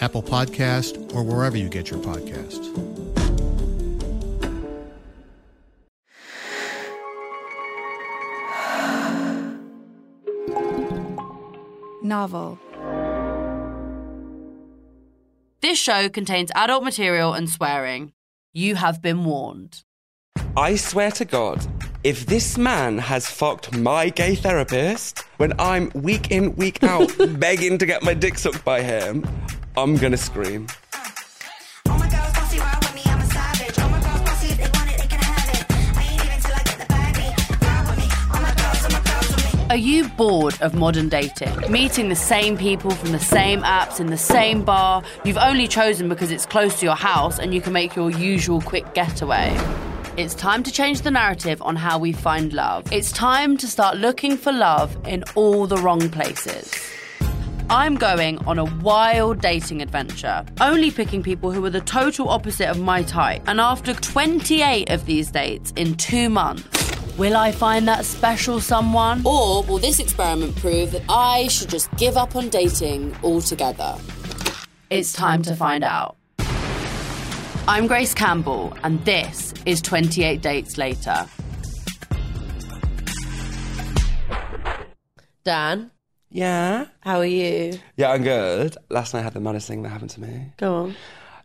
Apple Podcast, or wherever you get your podcasts. Novel. This show contains adult material and swearing. You have been warned. I swear to God, if this man has fucked my gay therapist when I'm week in, week out begging to get my dick sucked by him, I'm gonna scream. Are you bored of modern dating? Meeting the same people from the same apps in the same bar you've only chosen because it's close to your house and you can make your usual quick getaway? It's time to change the narrative on how we find love. It's time to start looking for love in all the wrong places. I'm going on a wild dating adventure, only picking people who are the total opposite of my type. And after 28 of these dates in two months, will I find that special someone? Or will this experiment prove that I should just give up on dating altogether? It's time to find out. I'm Grace Campbell, and this is 28 Dates Later. Dan? Yeah. How are you? Yeah, I'm good. Last night I had the maddest thing that happened to me. Go on.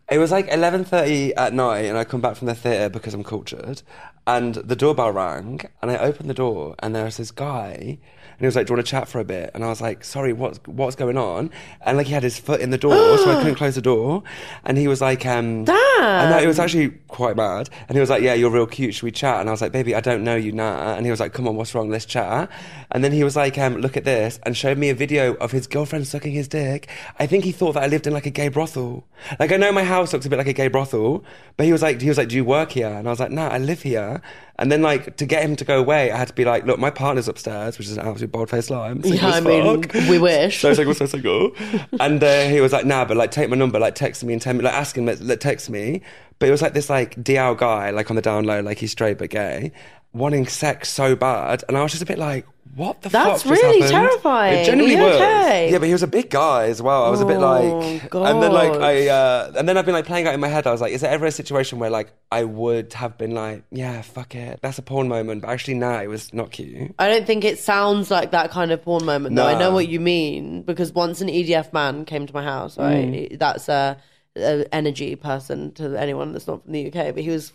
It was like 11.30 at night and I come back from the theatre because I'm cultured and the doorbell rang and I opened the door and there was this guy and he was like, "Do you want to chat for a bit?" And I was like, "Sorry, what's what's going on?" And like he had his foot in the door, so I couldn't close the door. And he was like, um, "Damn!" And it was actually quite mad. And he was like, "Yeah, you're real cute. Should we chat?" And I was like, "Baby, I don't know you, nah." And he was like, "Come on, what's wrong? Let's chat." And then he was like, um, "Look at this," and showed me a video of his girlfriend sucking his dick. I think he thought that I lived in like a gay brothel. Like I know my house looks a bit like a gay brothel, but he was like, he was like, "Do you work here?" And I was like, "Nah, I live here." And then, like, to get him to go away, I had to be like, look, my partner's upstairs, which is an absolute bold faced lie. I'm yeah, I mean, fuck. we wish. so single, so single. and uh, he was like, nah, but like, take my number, like, text me and tell me, like, ask him, like, text me. But it was like this, like, DL guy, like, on the down low, like, he's straight but gay, wanting sex so bad. And I was just a bit like, what the That's fuck? That's really happened? terrifying. It genuinely was. okay? Yeah, but he was a big guy as well. I was a bit Oh, like, and then like I, uh, and then I've been like playing out in my head. I was like, is there ever a situation where like I would have been like, yeah, fuck it, that's a porn moment, but actually, nah, it was not cute. I don't think it sounds like that kind of porn moment, though. I know what you mean because once an EDF man came to my house, right? Mm. That's a, a energy person to anyone that's not from the UK, but he was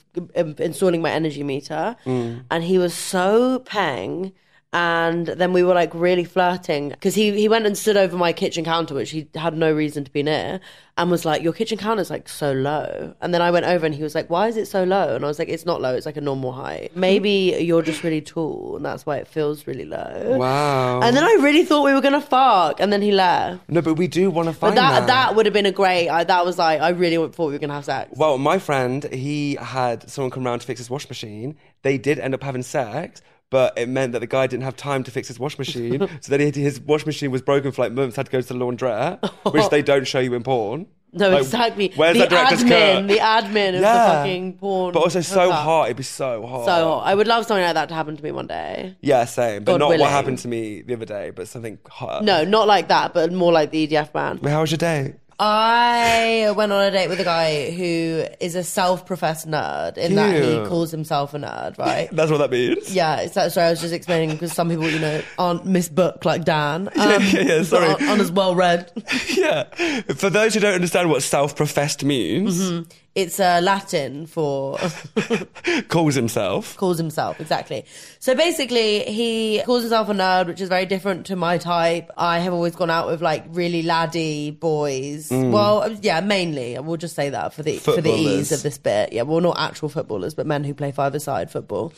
installing my energy meter, Mm. and he was so peng. And then we were like really flirting because he, he went and stood over my kitchen counter, which he had no reason to be near, and was like, Your kitchen counter's like so low. And then I went over and he was like, Why is it so low? And I was like, It's not low, it's like a normal height. Mm-hmm. Maybe you're just really tall and that's why it feels really low. Wow. And then I really thought we were going to fuck. And then he left. No, but we do want to But find that, that. that would have been a great, I, that was like, I really thought we were going to have sex. Well, my friend, he had someone come around to fix his wash machine. They did end up having sex, but it meant that the guy didn't have time to fix his wash machine. so then he, his wash machine was broken for like months, had to go to the laundrette, which they don't show you in porn. No, Like, exactly. Where's the that director's admin, cut? the admin of the fucking porn. But also so hookup. hot. It'd be so hot. So hot. I would love something like that to happen to me one day. Yeah, same. But God not willing. what happened to me the other day, but something hot. No, not like that, but more like the EDF man. How was your day? I went on a date with a guy who is a self-professed nerd in that he Cute. calls himself a nerd, right? That's what that means. Yeah, it's that, sorry, I was just explaining because some people, you know, aren't Miss Book like Dan. Um, Yeah, yeah, yeah, sorry. Aren't, aren't as well read. yeah. For those who don't understand what self-professed means, Mm-hmm. It's uh, Latin for calls himself. calls himself exactly. So basically, he calls himself a nerd, which is very different to my type. I have always gone out with like really laddie boys. Mm. Well, yeah, mainly. We'll just say that for the for the ease of this bit. Yeah, well, not actual footballers, but men who play five-a-side football,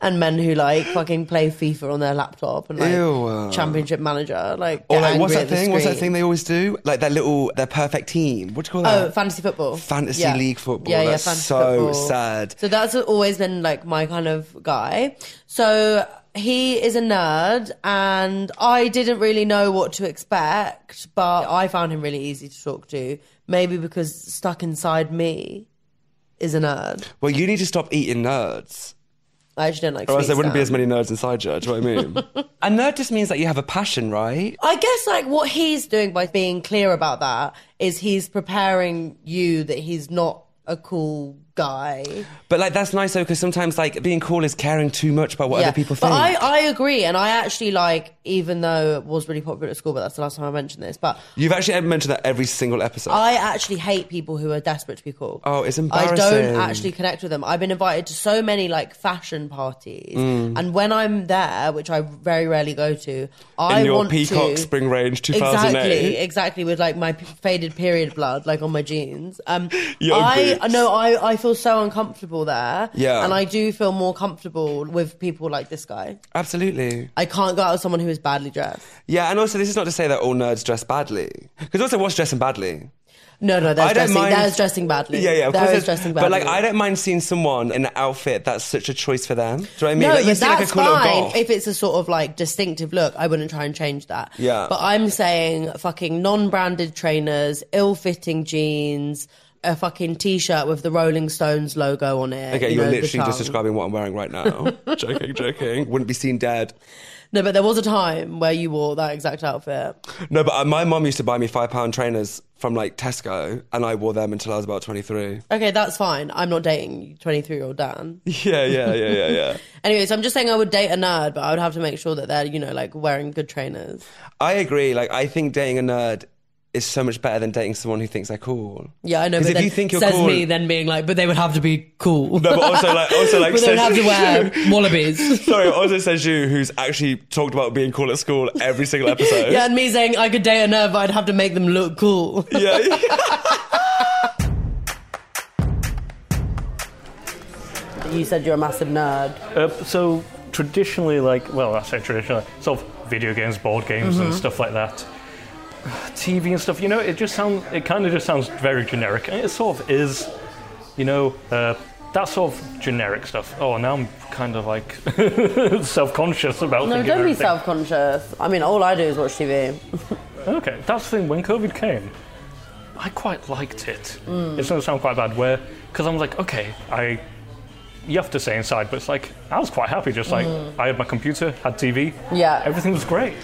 and men who like fucking play FIFA on their laptop and like Ew. Championship Manager. Like, Or like, what's that at thing? What's that thing they always do? Like their little, their perfect team. What do you call that? Oh, fantasy football. Fantasy Yeah. league football. Yeah, yeah, That's fantasy so football. sad. So that's always been like my kind of guy. So he is a nerd and I didn't really know what to expect, but I found him really easy to talk to. Maybe because stuck inside me is a nerd. Well, you need to stop eating nerds. I actually don't like Or else sweet there wouldn't be as many nerds inside you. Do you know what I mean? a nerd just means that you have a passion, right? I guess like what he's doing by being clear about that is he's preparing you that he's not a cool guy. But like that's nice though, because sometimes like being cool is caring too much about what other people but think. I, I agree, and I actually like, even though it was really popular at school, but that's the last time I mentioned this. But You've actually mentioned that every single episode. I actually hate people who are desperate to be cool. oh, it's embarrassing. I don't actually connect with them. I've been invited to so many like fashion parties, Mm. and when I'm there, which I very rarely go to, I In your want Peacock to Spring Range 2008. Exactly, exactly. With like my p- faded period blood, like on my jeans. Um, Yo, I boobs. no, I I feel so uncomfortable there. Yeah. and I do feel more comfortable with people like this guy. Absolutely. I can't go out with someone who is badly dressed. Yeah, and also this is not to say that all nerds dress badly, because also what's dressing badly? No, no, there's I dressing, mind- there's dressing badly. Yeah, yeah, of There there's- dressing badly. But like, I don't mind seeing someone in an outfit that's such a choice for them. Do you know what I mean? No, like, but see like a that's cool fine if it's a sort of like distinctive look. I wouldn't try and change that. Yeah. But I'm saying fucking non-branded trainers, ill-fitting jeans, a fucking t-shirt with the Rolling Stones logo on it. Okay, you you're know, literally just describing what I'm wearing right now. joking, joking. Wouldn't be seen dead. No, but there was a time where you wore that exact outfit. No, but uh, my mom used to buy me five pound trainers from like Tesco, and I wore them until I was about 23. Okay, that's fine. I'm not dating 23 year old Dan. Yeah, yeah, yeah, yeah, yeah. anyway, so I'm just saying I would date a nerd, but I would have to make sure that they're, you know, like wearing good trainers. I agree. Like, I think dating a nerd is so much better than dating someone who thinks they're cool. Yeah, I know. 'Cause But if then you think you're says cool- me then being like, but they would have to be cool. No, but also like, also like, but they would have to wear wallabies. Sorry, also says you, who's actually talked about being cool at school every single episode. yeah, and me saying I could date a nerd, but I'd have to make them look cool. yeah. you said you're a massive nerd. Uh, so traditionally, like, well, I say traditionally, sort of video games, board games, and Mhm. stuff like that. TV and stuff, you know, it just sounds, it kind of just sounds very generic, and it sort of is, you know, uh, that sort of generic stuff. Oh, now I'm kind of like self-conscious about. No, don't be everything. self-conscious. I mean, all I do is watch TV. Okay, that's the thing. When COVID came, I quite liked it. Mm. It's going to sound quite bad, where because I'm like, okay, I. You have to stay inside, but it's like I was quite happy. Just like Mm. I had my computer, had TV, Yeah. everything was great.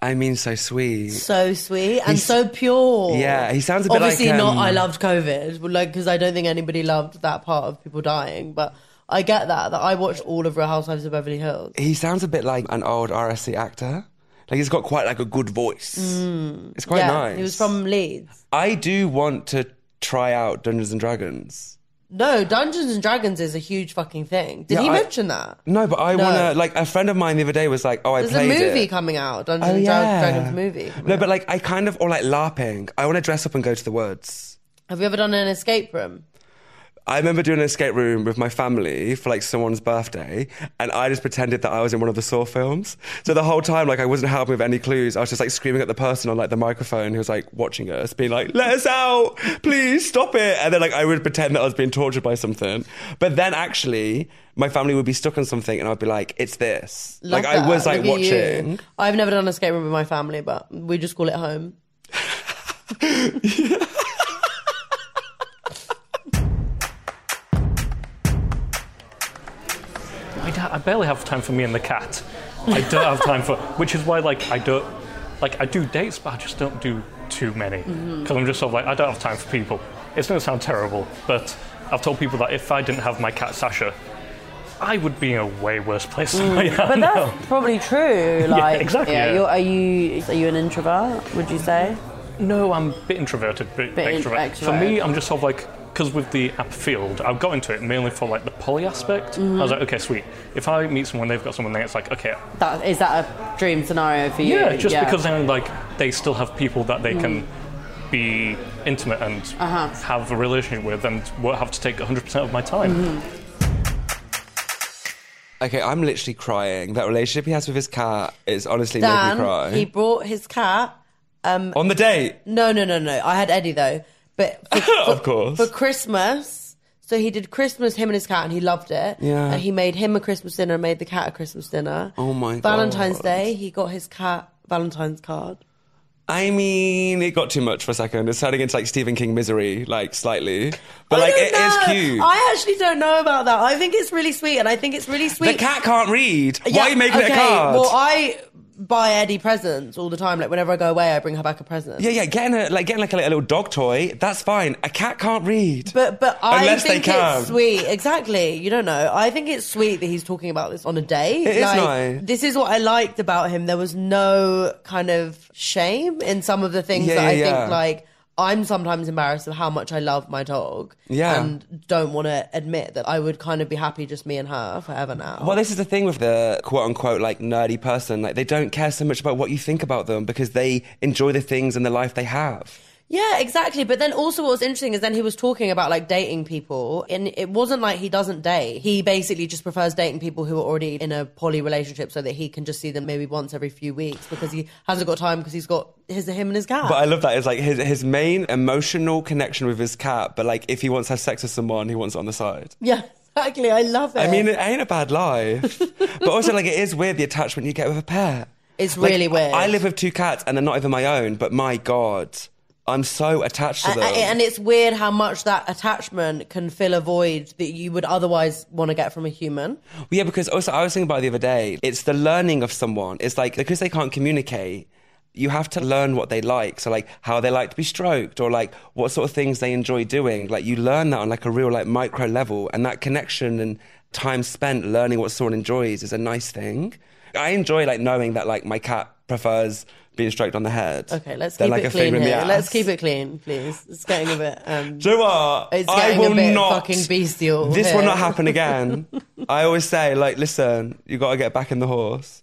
I mean, so sweet. So sweet and He's- so pure. Yeah, he sounds a bit Obviously like, not. um, I loved COVID, but, like because I don't think anybody loved that part of people dying. But I get that. That I watched all of Real Housewives of Beverly Hills. He sounds a bit like an old RSC actor. Like he's got quite like a good voice. It's quite yeah, nice. He was from Leeds. I do want to try out Dungeons and Dragons. No, Dungeons and Dragons is a huge fucking thing. Did Yeah, he I- mention that? No, but I No. wanna like a friend of mine the other day was like, "Oh, I played. There's a played movie it." coming out, Dungeons Oh, and Dra-. Dragons movie. No, but like I kind of or like LARPing. I want to dress up and go to the woods. Have you ever done an escape room? I remember doing an escape room with my family for like someone's birthday, and I just pretended that I was in one of the Saw films. So the whole time, like I wasn't helping with any clues. I was just like screaming at the person on like the microphone who was like watching us, being like, "Let us out, please stop it!" And then like I would pretend that I was being tortured by something, but then actually my family would be stuck on something, and I'd be like, "It's this." Love like I was like Look watching. I've never done an escape room with my family, but we just call it home. I, I barely have time for me and the cat. I don't have time for, which is why like I don't, like I do dates, but I just don't do too many because I'm just sort of like I don't have time for people. It's going to sound terrible, but I've told people that if I didn't have my cat Sasha, I would be in a way worse place than I am Mm. But now. that's probably true. Yeah, Like, exactly, yeah. You're, are you are you an introvert? Would you say? No, I'm a bit introverted, bit, Bit in- extrovert. For me, I'm just sort of like because with the app field, I got into it mainly for like the poly aspect. I was Mhm. like, okay, sweet. If I meet someone, they've got someone, then it's like, okay, That is that a dream scenario for you? yeah, just because then like they still have people that they can be intimate and Uh-huh. have a relationship with, and won't have to take 100% of my time. Mm-hmm. Okay, I'm literally crying. That relationship he has with his cat is honestly making me cry. he brought his cat. Um, On the date, no, no, no, no. I had Eddie though, but for, of course. for Christmas. So he did Christmas, him and his cat, and he loved it. Yeah. And he made him a Christmas dinner and made the cat a Christmas dinner. Oh my god. Valentine's Day, he got his cat Valentine's card. I mean, it got too much for a second. It's turning into like Stephen King misery, like slightly. But like, I it don't is know. cute. I actually don't know about that. I think it's really sweet, and I think it's really sweet. the cat can't read. Why are you making okay, it a card? Well, I buy Eddie presents all the time. Like whenever I go away, I bring her back a present. yeah, yeah, getting a like getting like a, little dog toy. That's fine. A cat can't read. But but I Unless they think can. it's sweet. Exactly. You don't know. I think it's sweet that he's talking about this on a date. It is Like, nice. This is what I liked about him. There was no kind of shame in some of the things Yeah, that I yeah, yeah. think like I'm sometimes embarrassed of how much I love my dog. Yeah. And don't want to admit that I would kind of be happy just me and her forever now. Well, this is the thing with the quote unquote like nerdy person. Like they don't care so much about what you think about them because they enjoy the things and the life they have. Yeah, exactly. But then also what was interesting is then he was talking about like dating people and it wasn't like he doesn't date. He basically just prefers dating people who are already in a poly relationship so that he can just see them maybe once every few weeks because he hasn't got time because he's got his him and his cat. But I love that. It's like his his main emotional connection with his cat. But like if he wants to have sex with someone, he wants it on the side. yeah, exactly. I love it. I mean, it ain't a bad life. but also, like, it is weird the attachment you get with a pet. It's Like, really weird. I live with two cats and they're not even my own, but my God, I'm so attached to them. and it's weird how much that attachment can fill a void that you would otherwise want to get from a human. Well, yeah, because also I was thinking about the other day. It's the learning of someone. It's like because they can't communicate, you have to learn what they like. So like how they like to be stroked, or like what sort of things they enjoy doing. Like you learn that on like a real like micro level, and that connection and time spent learning what someone enjoys is a nice thing. I enjoy like knowing that like my cat prefers being stroked on the head. Okay, let's keep like, it clean finger in the here. Let's keep it clean, please. It's getting a bit. Um, Do you know what? It's I will a bit not. fucking bestial. This will not happen again. I always say, like, listen, you got to get back in the horse.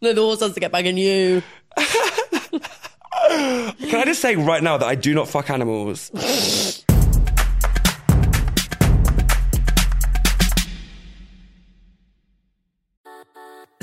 No, the horse has to get back in you. Can I just say right now that I do not fuck animals?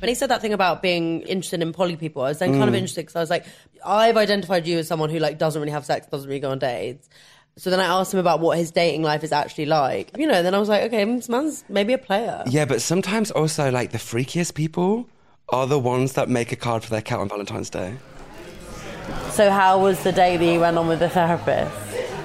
When he said that thing about being interested in poly people, I was then kind of Mm. interested because I was like, I've identified you as someone who like doesn't really have sex, doesn't really go on dates. So then I asked him about what his dating life is actually like. You know, then I was like, okay, this man's maybe a player. Yeah, but sometimes also like the freakiest people are the ones that make a card for their cat on Valentine's Day. So how was the date that you went on with the therapist?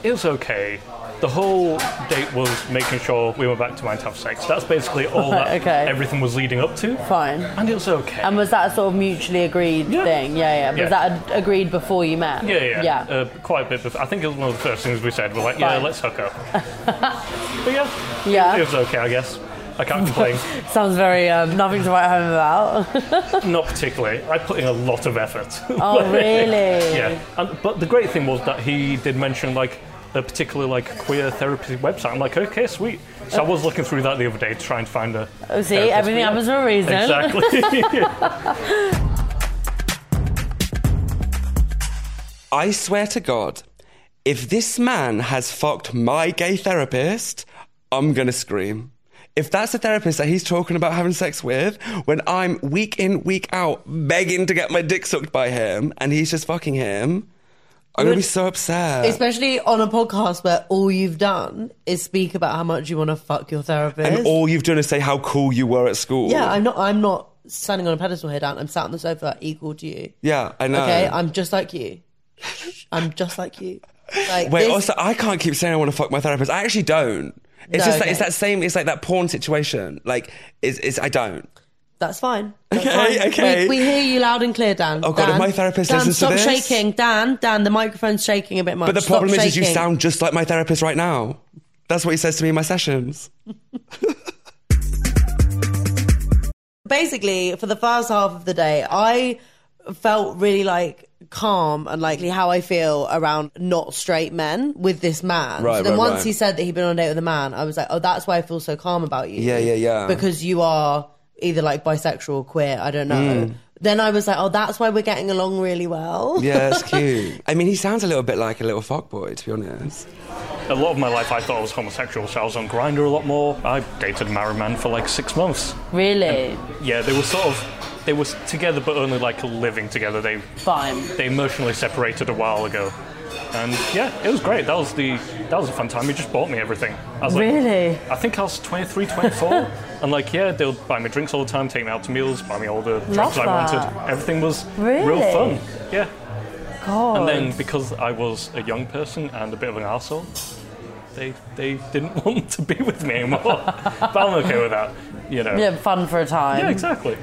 It was okay. The whole date was making sure we went back to mine to have sex. That's basically all that Okay. everything was leading up to. Fine. And it was okay. And was that a sort of mutually agreed thing? Yeah, yeah. Was Yeah. that agreed before you met? Yeah, yeah. Yeah. Uh, quite a bit before. I think it was one of the first things we said. We're like, yeah, Fine. let's hook up. but yeah, Yeah. it was okay, I guess. I can't complain. Sounds very um, nothing to write home about. Not particularly. I put in a lot of effort. Oh, really? yeah. And, but the great thing was that he did mention like a particular like queer therapy website. I'm like, okay, sweet. So I was looking through that the other day, to try and find a. Oh, see, everything but happens for a reason. Exactly. I swear to God, if this man has fucked my gay therapist, I'm gonna scream. If that's the therapist that he's talking about having sex with, when I'm week in, week out begging to get my dick sucked by him and he's just fucking him, I'm gonna be so upset. Especially on a podcast where all you've done is speak about how much you want to fuck your therapist. and all you've done is say how cool you were at school. yeah, I'm not. I'm not standing on a pedestal here, Dan. I'm sat on the sofa, equal to you. Yeah, I know. Okay, I'm just like you. I'm just like you. Like Wait, this- also, I can't keep saying I want to fuck my therapist. I actually don't. It's No, just like, it's that same. It's like that porn situation. Like, it's, it's I don't. That's fine. That's Okay, fine. okay. We, we hear you loud and clear, Dan. Oh, God, if Dan, my therapist Dan, listens to stop this- shaking. Dan, Dan, the microphone's shaking a bit much. But the Stop problem is, is you shaking. sound just like my therapist right now. That's what he says to me in my sessions. basically for the first half of the day i felt really like calm and likely how i feel around not straight men with this man Right, so then right, once right. he said that he'd been on a date with a man i was like oh that's why i feel so calm about you Yeah, yeah, yeah. because you are either like bisexual or queer i don't know Mm. then i was like oh that's why we're getting along really well Yeah, it's cute. I mean, he sounds a little bit like a little fuck boy, to be honest. A lot of my life I thought I was homosexual, so I was on Grindr a lot more. I dated a married man for like six months. Really? Yeah, they were sort of they were together, but only like living together. They Fine. they emotionally separated a while ago, and yeah, it was great. That was the that was a fun time. He just bought me everything. I was like, Really? I think I was 23, 24. and like, yeah, they'll buy me drinks all the time, take me out to meals, buy me all the drugs I that. wanted. Everything was Really? real fun. Yeah. God. And then because I was a young person and a bit of an asshole, they they didn't want to be with me anymore. but I'm okay with that. You know. Yeah, fun for a time. Yeah, exactly.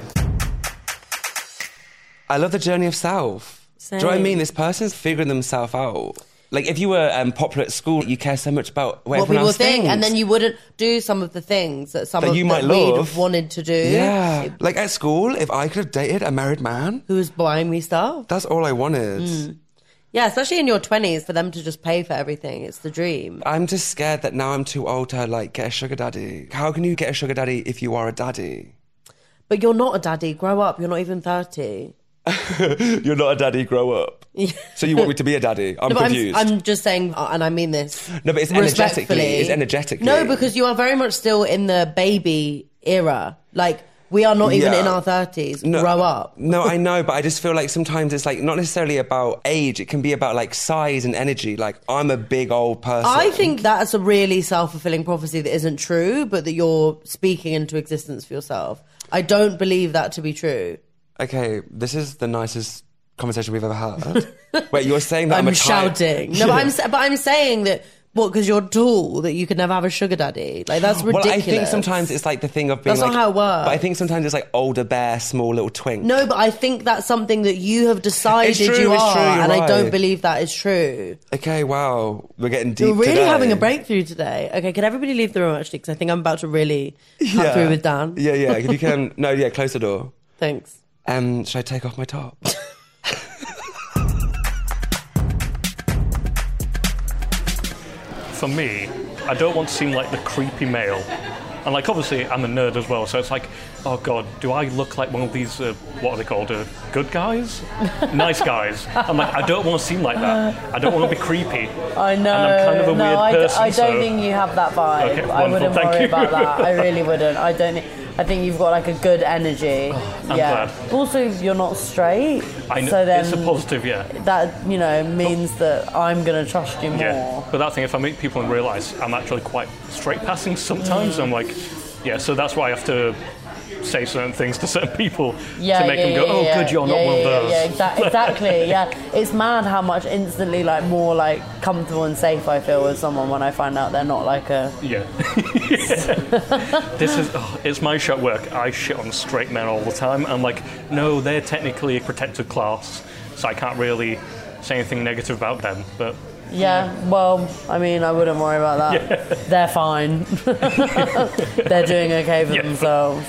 I love the journey of self. Do you know what I Same. mean? This person's figuring themselves out. Like, if you were um, popular at school, you care so much about what, what people think and then you wouldn't do some of the things that some That of you might love. have wanted to do Yeah. Like at school, if I could have dated a married man who was buying me stuff, that's all I wanted. Mm. Yeah, especially in your twenties, for them to just pay for everything, it's the dream. I'm just scared that now I'm too old to like get a sugar daddy. How can you get a sugar daddy if you are a daddy? But you're not a daddy. Grow up. You're not even thirty. You're not a daddy, grow up. So you want me to be a daddy? I'm No, confused. I'm, I'm just saying, uh, and I mean this. No, but it's energetically- it's energetically. No, because you are very much still in the baby era. Like we are not even Yeah. in our thirties. Grow up. no, I know, but I just feel like sometimes it's like not necessarily about age. It can be about like size and energy. Like I'm a big old person. I think that's a really self fulfilling prophecy that isn't true, but that you're speaking into existence for yourself. I don't believe that to be true. Okay, this is the nicest conversation we've ever had. Wait, you're saying that I'm, I'm shouting. No, but I'm but I'm saying that what because you're tall that you could never have a sugar daddy. Like that's ridiculous. Well, I think sometimes it's like the thing of being That's not like, how it works. But I think sometimes it's like older bear, small little twink. No, but I think that's something that you have decided true, you are, true, and I don't believe that is true. Okay, wow, we're getting deep. You're really today. having a breakthrough today. Okay, can everybody leave the room actually? Because I think I'm about to really cut Yeah. through with Dan. Yeah, yeah. If you can, no, yeah, close the door. Thanks. Um, should I take off my top? For me, I don't want to seem like the creepy male. And like obviously I'm a nerd as well, so it's like, oh god, do I look like one of these uh, what are they called? Uh, good guys? nice guys. I'm like, I don't want to seem like that. I don't want to be creepy. I know. And I'm kind of a no, weird I, d- person, I don't so- think you have that vibe. Okay, I wouldn't thank worry you. about that. I really wouldn't. I don't. thi- I think you've got like a good energy. Oh, I'm yeah. glad. Also, you're not straight. I know so then it's a positive, yeah. that you know means that I'm gonna trust you more. Yeah. But that thing, if I meet people and realise I'm actually quite straight passing sometimes, Mm. I'm like, yeah, so that's why I have to say certain things to certain people Yeah, to make yeah, them go, yeah, oh, yeah, good, you're yeah, not one of those. Yeah, exa- exactly. yeah, it's mad how much instantly like more like comfortable and safe I feel with someone when I find out they're not like a. Yeah. this is, oh, it's my shit at work. I shit on straight men all the time. I'm like, no, they're technically a protected class, so I can't really say anything negative about them. But Yeah, well, I mean, I wouldn't worry about that. They're fine. they're doing okay for themselves.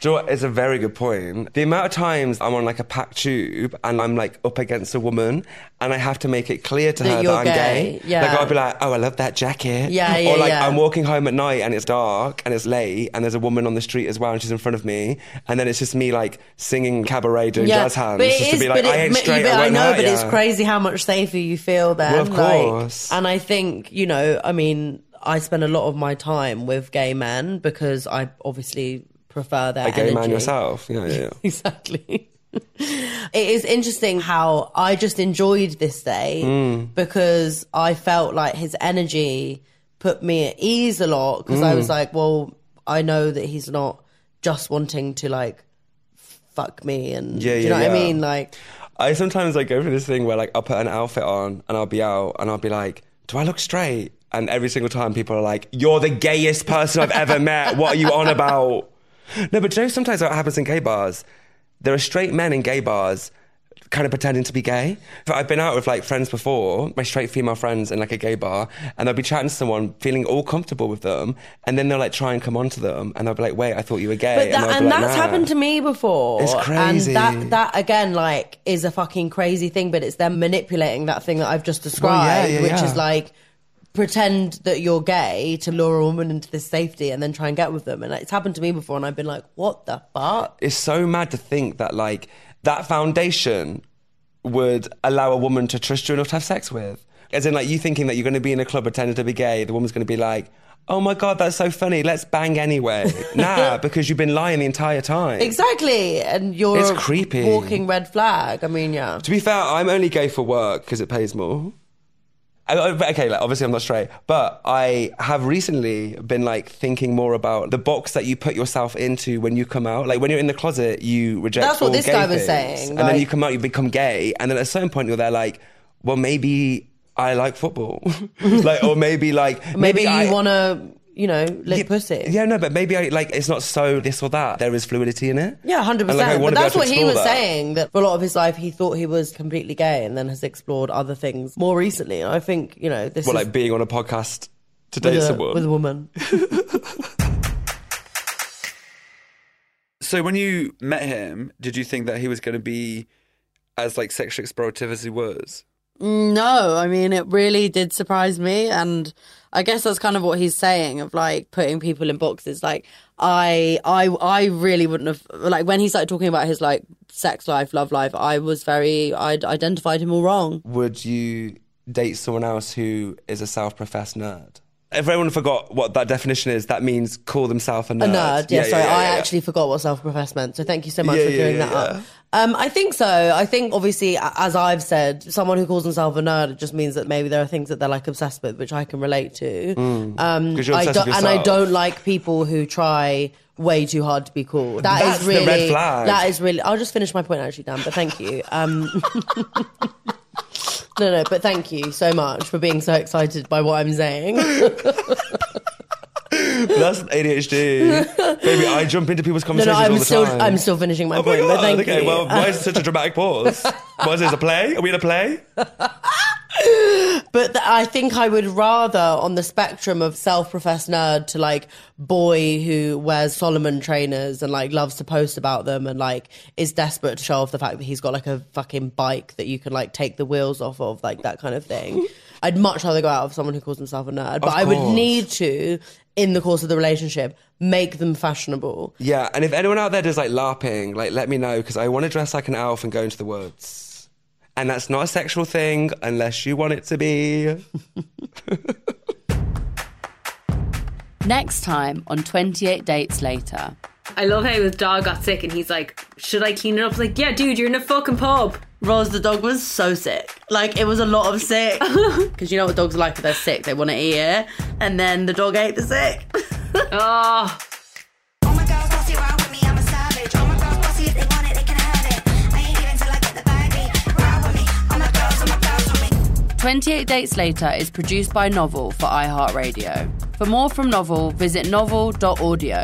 Do you know what? It's a very good point. The amount of times I'm on like a packed tube and I'm like up against a woman and I have to make it clear to That her you're that I'm gay, gay. yeah. Like I'll be like, oh, I love that jacket. Yeah, yeah, Or like yeah. I'm walking home at night and it's dark and it's late and there's a woman on the street as well and she's in front of me and then it's just me like singing cabaret doing jazz hands but it just to is- be like, but I it- ain't straight. but I, won't know, hurt but ya." it's crazy how much safer you feel then. Well, of like- course. and I think you know, I mean, I spend a lot of my time with gay men because I obviously prefer their A gay man yourself. Yeah, yeah, yeah. exactly. it is interesting how I just enjoyed this day Mm. because I felt like his energy put me at ease a lot because I Mm. was like, well, I know that he's not just wanting to like fuck me and Yeah, do you yeah, know what I mean? Like, I sometimes like go through this thing where like I'll put an outfit on and I'll be out and I'll be like, do I look straight? And every single time people are like, you're the gayest person I've ever met. What are you on about? No, but you know, sometimes what happens in gay bars, there are straight men in gay bars kind of pretending to be gay. But I've been out with like friends before, my straight female friends in like a gay bar, and they'll be chatting to someone, feeling all comfortable with them, and then they'll like try and come on to them, and they'll be like, "Wait, I thought you were gay." But that, and, be like, that's "Nah." happened to me before. It's crazy. And that that again, like, is a fucking crazy thing. But it's them manipulating that thing that I've just described, yeah, which yeah. is like pretend that you're gay to lure a woman into this safety and then try and get with them. And it's happened to me before, and I've been like, what the fuck? It's so mad to think that like that foundation would allow a woman to trust you enough to have sex with. As in, like you thinking that you're going to be in a club pretending to be gay, the woman's going to be like. Oh my god, that's so funny. Let's bang anyway. Nah, because you've been lying the entire time. Exactly, and you're It's a creepy. walking red flag. I mean, yeah. To be fair, I'm only gay for work because it pays more. Okay, like obviously I'm not straight, but I have recently been like thinking more about the box that you put yourself into when you come out. Like when you're in the closet, you reject. That's what this gay guy was things, saying, and then you come out, you become gay, and then at a certain point you're there like, well, maybe I like football, like, or maybe like Maybe, you I- want to, you know, lick pussy. Yeah, no, but maybe I like it's not so this or that. There is fluidity in it. Yeah, hundred like, percent. But that's what he was that. saying. That for a lot of his life, he thought he was completely gay, and then has explored other things more recently. And I think you know this Well, is like being on a podcast to with date a, someone. with a woman. So when you met him, did you think that he was going to be as like sexually explorative as he was? No, I mean it really did surprise me, and I guess that's kind of what he's saying of like putting people in boxes. Like I, I, I really wouldn't have like when he started talking about his like sex life, love life. I was very, I'd identified him all wrong. would you date someone else who is a self-professed nerd? If everyone forgot what that definition is, that means call themselves a nerd. A nerd, yeah. sorry, I yeah. actually forgot what self-professed meant. So thank you so much Yeah, for yeah, clearing yeah, that up. Um, I think so. I think obviously, as I've said, someone who calls themselves a nerd it just means that maybe there are things that they're like obsessed with, which I can relate to. Mm. Um, I with and I don't like people who try way too hard to be cool. That is That's the really red flag. that is really. I'll just finish my point actually, Dan. But thank you. Um, no, no, but thank you so much for being so excited by what I'm saying. That's ADHD. Baby, I jump into people's no, conversations no, all I'm the still time. I'm still finishing my Oh my point. but God, thank okay, you. well, why is it such a dramatic pause? What is this, a play? Are we in a play? But th- I think I would rather, on the spectrum of self-professed nerd to like boy who wears Salomon trainers and like loves to post about them and like is desperate to show off the fact that he's got like a fucking bike that you can like take the wheels off of, like that kind of thing. I'd much rather go out with someone who calls himself a nerd, but I would course. need to, in the course of the relationship, make them fashionable. Yeah, and if anyone out there does like LARPing, like let me know because I want to dress like an elf and go into the woods. And that's not a sexual thing unless you want it to be. Next time on 28 Dates Later. I love how his dog got sick and he's like, Should I clean it up? It's like, Yeah, dude, you're in a fucking pub. Rose, the dog was so sick. Like, it was a lot of sick. Because you know what dogs are like when they're sick? They want to eat it. And then the dog ate the sick. oh. 28 Dates Later is produced by Novel for iHeartRadio. For more from Novel, visit novel.audio.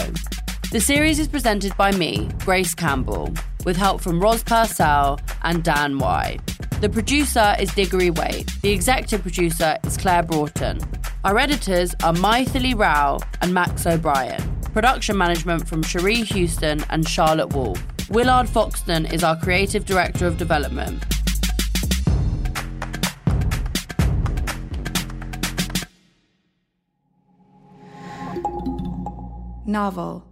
The series is presented by me, Grace Campbell, with help from Roz Purcell and Dan Y. The producer is Diggory Waite. The executive producer is Claire Broughton. Our editors are Maithili Rao and Max O'Brien. Production management from Cherie Houston and Charlotte Wall. Willard Foxton is our creative director of development. Novel.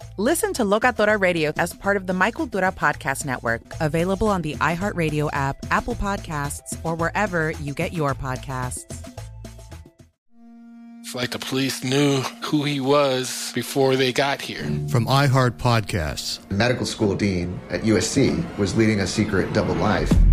Listen to Locatora Radio as part of the My Cultura Podcast Network, available on the iHeartRadio app, Apple Podcasts, or wherever you get your podcasts. It's like the police knew who he was before they got here. From iHeart Podcasts. Medical school dean at USC was leading a secret double life.